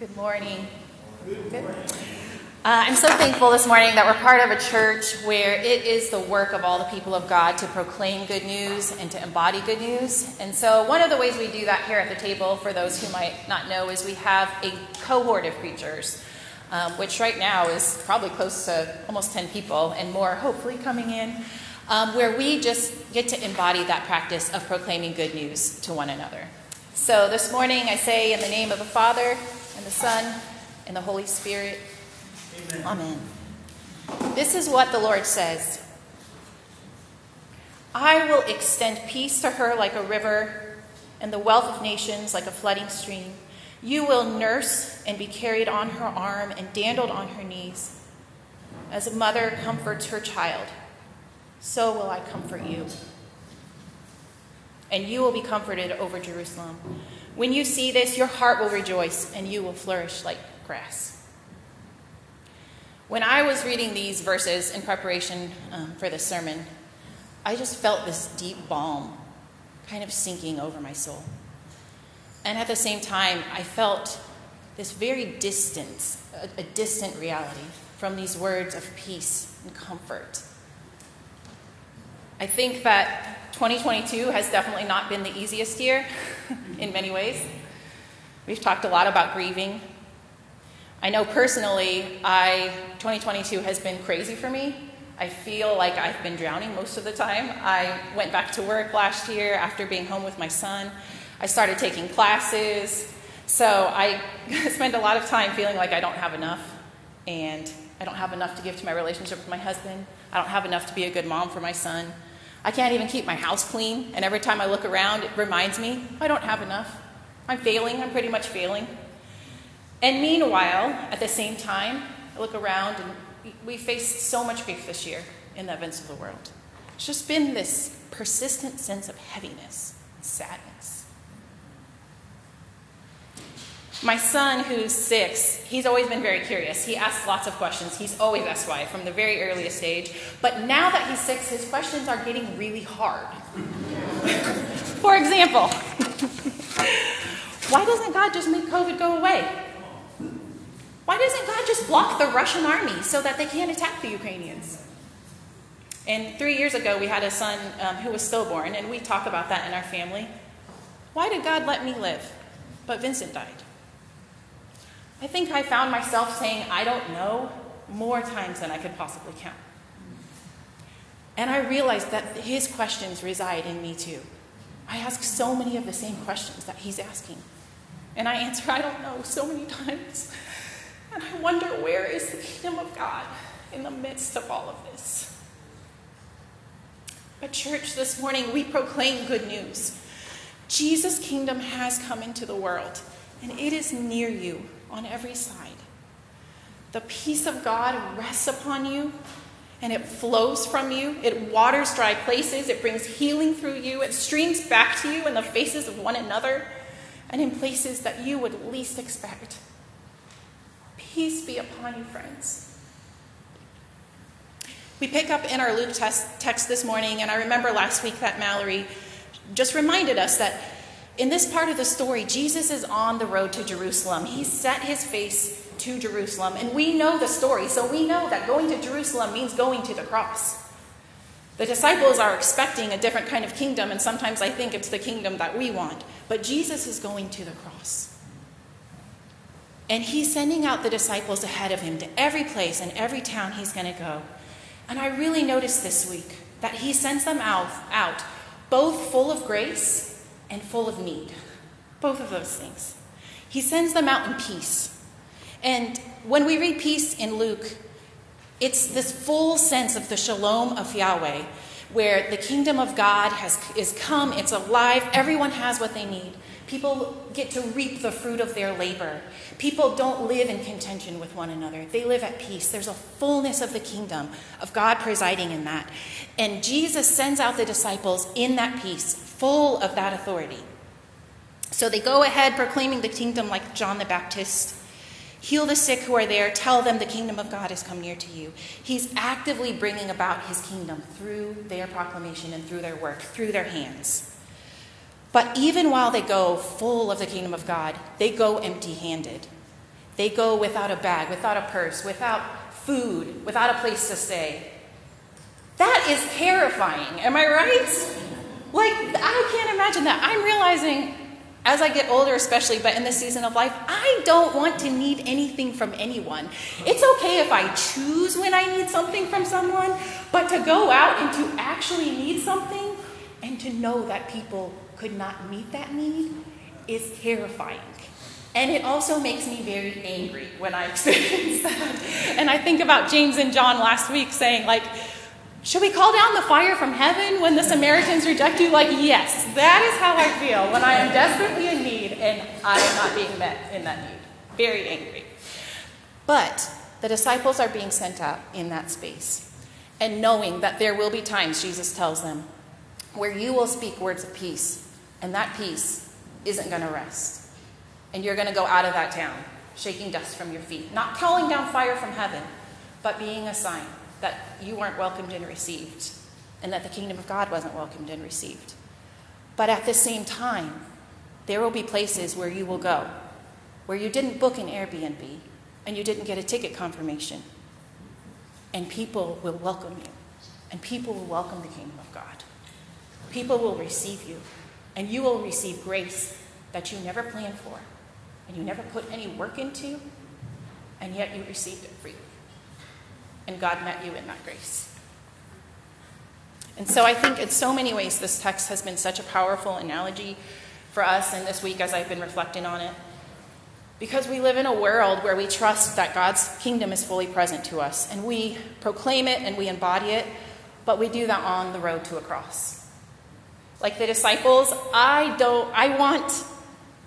Good morning. Good. Uh, I'm so thankful this morning that we're part of a church where it is the work of all the people of God to proclaim good news and to embody good news. And so, one of the ways we do that here at the table, for those who might not know, is we have a cohort of preachers, um, which right now is probably close to almost 10 people and more hopefully coming in, um, where we just get to embody that practice of proclaiming good news to one another. So, this morning I say, in the name of the Father, and the Son, and the Holy Spirit. Amen. Amen. This is what the Lord says I will extend peace to her like a river, and the wealth of nations like a flooding stream. You will nurse and be carried on her arm and dandled on her knees. As a mother comforts her child, so will I comfort you. And you will be comforted over Jerusalem. When you see this, your heart will rejoice and you will flourish like grass. When I was reading these verses in preparation um, for this sermon, I just felt this deep balm kind of sinking over my soul. And at the same time, I felt this very distance, a, a distant reality from these words of peace and comfort. I think that 2022 has definitely not been the easiest year in many ways. We've talked a lot about grieving. I know personally, I 2022 has been crazy for me. I feel like I've been drowning most of the time. I went back to work last year after being home with my son. I started taking classes. So I spend a lot of time feeling like I don't have enough and I don't have enough to give to my relationship with my husband. I don't have enough to be a good mom for my son. I can't even keep my house clean, and every time I look around, it reminds me I don't have enough. I'm failing, I'm pretty much failing. And meanwhile, at the same time, I look around and we faced so much grief this year in the events of the world. It's just been this persistent sense of heaviness, and sadness. My son, who's six, he's always been very curious. He asks lots of questions. He's always asked why from the very earliest age. But now that he's six, his questions are getting really hard. For example, why doesn't God just make COVID go away? Why doesn't God just block the Russian army so that they can't attack the Ukrainians? And three years ago, we had a son um, who was stillborn, and we talk about that in our family. Why did God let me live? But Vincent died. I think I found myself saying, I don't know, more times than I could possibly count. And I realized that his questions reside in me too. I ask so many of the same questions that he's asking. And I answer, I don't know, so many times. And I wonder, where is the kingdom of God in the midst of all of this? But, church, this morning we proclaim good news. Jesus' kingdom has come into the world, and it is near you on every side. The peace of God rests upon you and it flows from you. It waters dry places. It brings healing through you. It streams back to you in the faces of one another and in places that you would least expect. Peace be upon you, friends. We pick up in our Luke text this morning, and I remember last week that Mallory just reminded us that in this part of the story, Jesus is on the road to Jerusalem. He set his face to Jerusalem, and we know the story, so we know that going to Jerusalem means going to the cross. The disciples are expecting a different kind of kingdom, and sometimes I think it's the kingdom that we want. But Jesus is going to the cross. And he's sending out the disciples ahead of him to every place and every town he's going to go. And I really noticed this week that he sends them out, out both full of grace and full of need. Both of those things. He sends them out in peace. And when we read peace in Luke, it's this full sense of the shalom of Yahweh, where the kingdom of God has, is come, it's alive, everyone has what they need. People get to reap the fruit of their labor. People don't live in contention with one another. They live at peace. There's a fullness of the kingdom, of God presiding in that. And Jesus sends out the disciples in that peace, full of that authority. So they go ahead proclaiming the kingdom like John the Baptist. Heal the sick who are there. Tell them the kingdom of God has come near to you. He's actively bringing about his kingdom through their proclamation and through their work, through their hands. But even while they go full of the kingdom of God, they go empty handed. They go without a bag, without a purse, without food, without a place to stay. That is terrifying. Am I right? Like, I can't imagine that. I'm realizing as I get older, especially, but in this season of life, I don't want to need anything from anyone. It's okay if I choose when I need something from someone, but to go out and to actually need something and to know that people could not meet that need is terrifying. And it also makes me very angry when I experience that. And I think about James and John last week saying, like, should we call down the fire from heaven when the Samaritans reject you? Like, yes, that is how I feel when I am desperately in need and I am not being met in that need. Very angry. But the disciples are being sent out in that space and knowing that there will be times, Jesus tells them, where you will speak words of peace and that peace isn't going to rest. And you're going to go out of that town shaking dust from your feet, not calling down fire from heaven, but being a sign that you weren't welcomed and received, and that the kingdom of God wasn't welcomed and received. But at the same time, there will be places where you will go, where you didn't book an Airbnb and you didn't get a ticket confirmation. And people will welcome you, and people will welcome the kingdom of God. People will receive you, and you will receive grace that you never planned for, and you never put any work into, and yet you received it freely and God met you in that grace. And so I think in so many ways this text has been such a powerful analogy for us in this week as I've been reflecting on it. Because we live in a world where we trust that God's kingdom is fully present to us, and we proclaim it and we embody it, but we do that on the road to a cross. Like the disciples, I don't I want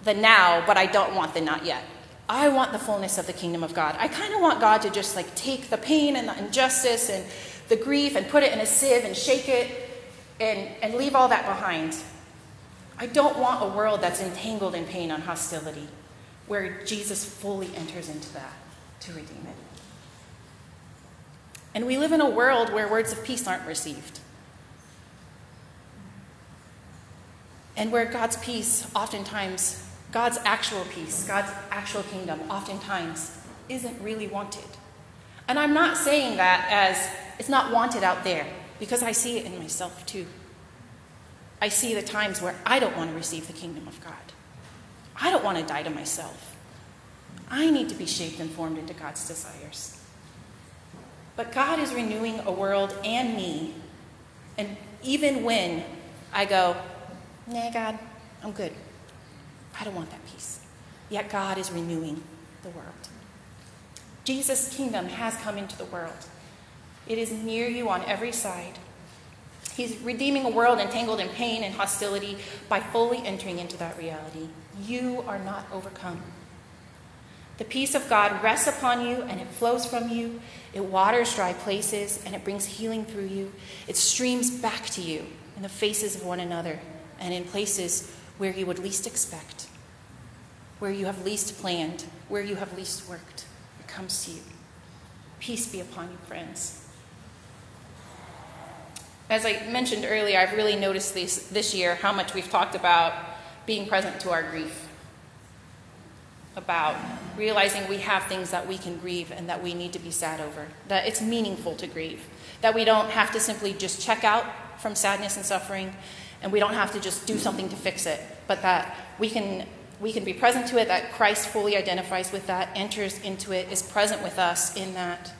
the now, but I don't want the not yet. I want the fullness of the kingdom of God. I kind of want God to just like take the pain and the injustice and the grief and put it in a sieve and shake it and, and leave all that behind. I don't want a world that's entangled in pain and hostility where Jesus fully enters into that to redeem it. And we live in a world where words of peace aren't received. And where God's peace oftentimes God's actual peace, God's actual kingdom, oftentimes isn't really wanted. And I'm not saying that as it's not wanted out there, because I see it in myself too. I see the times where I don't want to receive the kingdom of God. I don't want to die to myself. I need to be shaped and formed into God's desires. But God is renewing a world and me. And even when I go, nah, God, I'm good. I don't want that peace. Yet God is renewing the world. Jesus' kingdom has come into the world. It is near you on every side. He's redeeming a world entangled in pain and hostility by fully entering into that reality. You are not overcome. The peace of God rests upon you and it flows from you. It waters dry places and it brings healing through you. It streams back to you in the faces of one another and in places where you would least expect, where you have least planned, where you have least worked. It comes to you. Peace be upon you, friends. As I mentioned earlier, I've really noticed this, this year how much we've talked about being present to our grief, about realizing we have things that we can grieve and that we need to be sad over, that it's meaningful to grieve, that we don't have to simply just check out from sadness and suffering, and we don't have to just do something to fix it, but that we can we can be present to it, that Christ fully identifies with that, enters into it, is present with us in that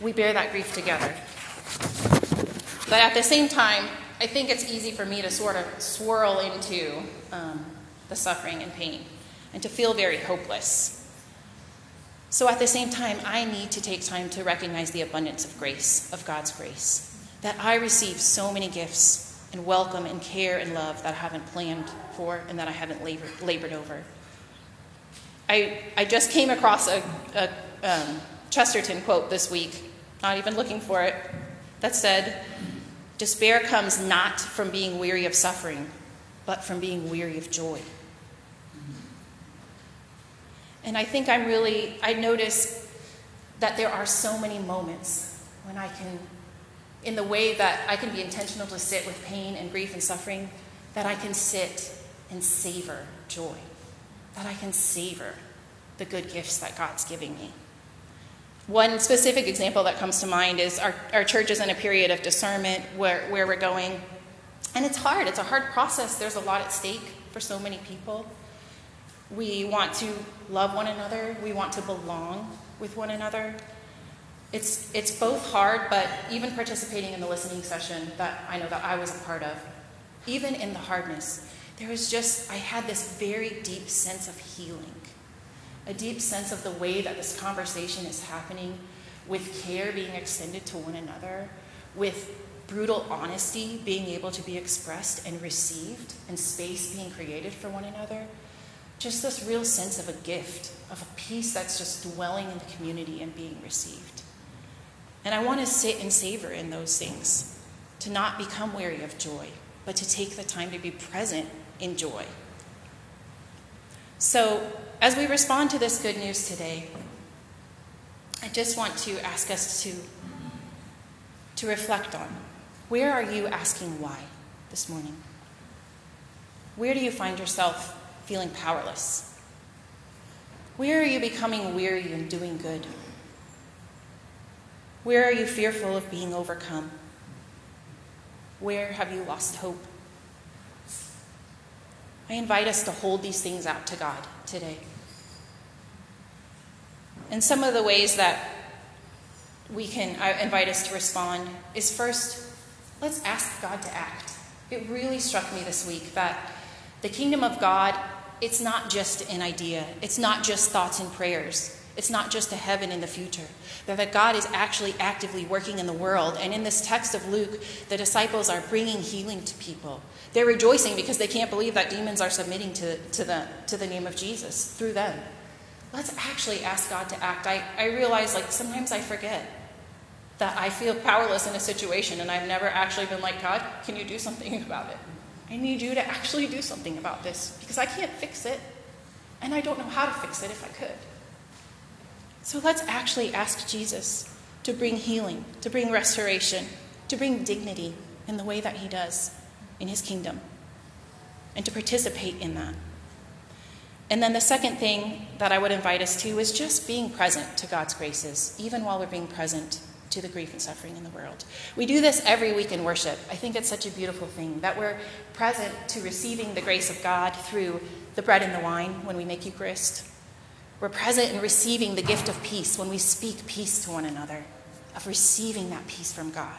we bear that grief together. But at the same time, I think it's easy for me to sort of swirl into um, the suffering and pain and to feel very hopeless. So at the same time, I need to take time to recognize the abundance of grace, of God's grace, that I receive so many gifts and welcome and care and love that I haven't planned for and that I haven't labored, labored over. I, I just came across a, a um, Chesterton quote this week, not even looking for it, that said, Despair comes not from being weary of suffering, but from being weary of joy. And I think I'm really, I notice that there are so many moments when I can in the way that I can be intentional to sit with pain and grief and suffering, that I can sit and savor joy, that I can savor the good gifts that God's giving me. One specific example that comes to mind is our, our church is in a period of discernment where, where we're going. And it's hard, it's a hard process. There's a lot at stake for so many people. We want to love one another, we want to belong with one another. It's, it's both hard, but even participating in the listening session that I know that I was a part of, even in the hardness, there was just, I had this very deep sense of healing, a deep sense of the way that this conversation is happening, with care being extended to one another, with brutal honesty being able to be expressed and received, and space being created for one another. Just this real sense of a gift, of a peace that's just dwelling in the community and being received. And I want to sit and savor in those things, to not become weary of joy, but to take the time to be present in joy. So, as we respond to this good news today, I just want to ask us to, to reflect on where are you asking why this morning? Where do you find yourself feeling powerless? Where are you becoming weary and doing good? Where are you fearful of being overcome? Where have you lost hope? I invite us to hold these things out to God today. And some of the ways that we can I invite us to respond is first, let's ask God to act. It really struck me this week that the kingdom of God, it's not just an idea, it's not just thoughts and prayers. It's not just a heaven in the future, but that God is actually actively working in the world. And in this text of Luke, the disciples are bringing healing to people. They're rejoicing because they can't believe that demons are submitting to, to, the, to the name of Jesus through them. Let's actually ask God to act. I, I realize, like, sometimes I forget that I feel powerless in a situation and I've never actually been like, God, can you do something about it? I need you to actually do something about this because I can't fix it and I don't know how to fix it if I could. So let's actually ask Jesus to bring healing, to bring restoration, to bring dignity in the way that he does in his kingdom, and to participate in that. And then the second thing that I would invite us to is just being present to God's graces, even while we're being present to the grief and suffering in the world. We do this every week in worship. I think it's such a beautiful thing that we're present to receiving the grace of God through the bread and the wine when we make Eucharist, we're present in receiving the gift of peace when we speak peace to one another, of receiving that peace from God.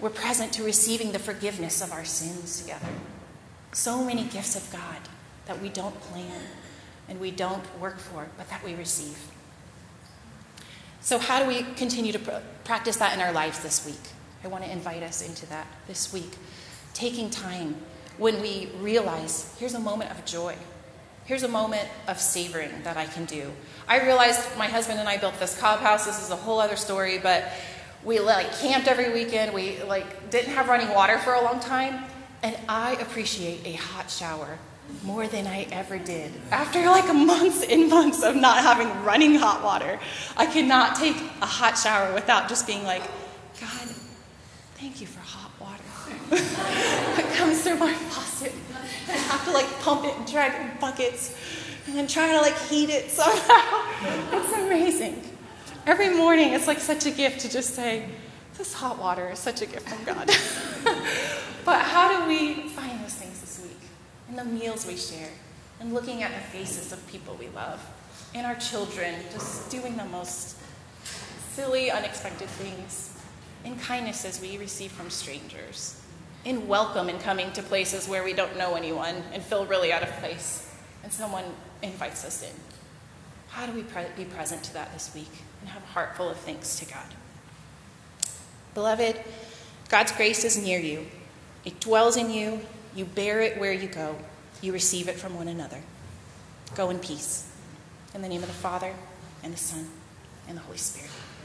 We're present to receiving the forgiveness of our sins together. So many gifts of God that we don't plan and we don't work for, but that we receive. So, how do we continue to pr- practice that in our lives this week? I want to invite us into that this week. Taking time when we realize here's a moment of joy here's a moment of savoring that I can do. I realized my husband and I built this cob house. This is a whole other story, but we like camped every weekend. We like didn't have running water for a long time, and I appreciate a hot shower more than I ever did. After like months and months of not having running hot water, I cannot take a hot shower without just being like, God, thank you for hot water. to like pump it and drag it in buckets and then try to like heat it somehow. it's amazing. Every morning it's like such a gift to just say, this hot water is such a gift from God. but how do we find those things this week? In the meals we share, and looking at the faces of people we love, and our children just doing the most silly, unexpected things, in kindnesses we receive from strangers in welcome in coming to places where we don't know anyone and feel really out of place, and someone invites us in. How do we pre- be present to that this week and have a heart full of thanks to God? Beloved, God's grace is near you. It dwells in you. You bear it where you go. You receive it from one another. Go in peace. In the name of the Father, and the Son, and the Holy Spirit.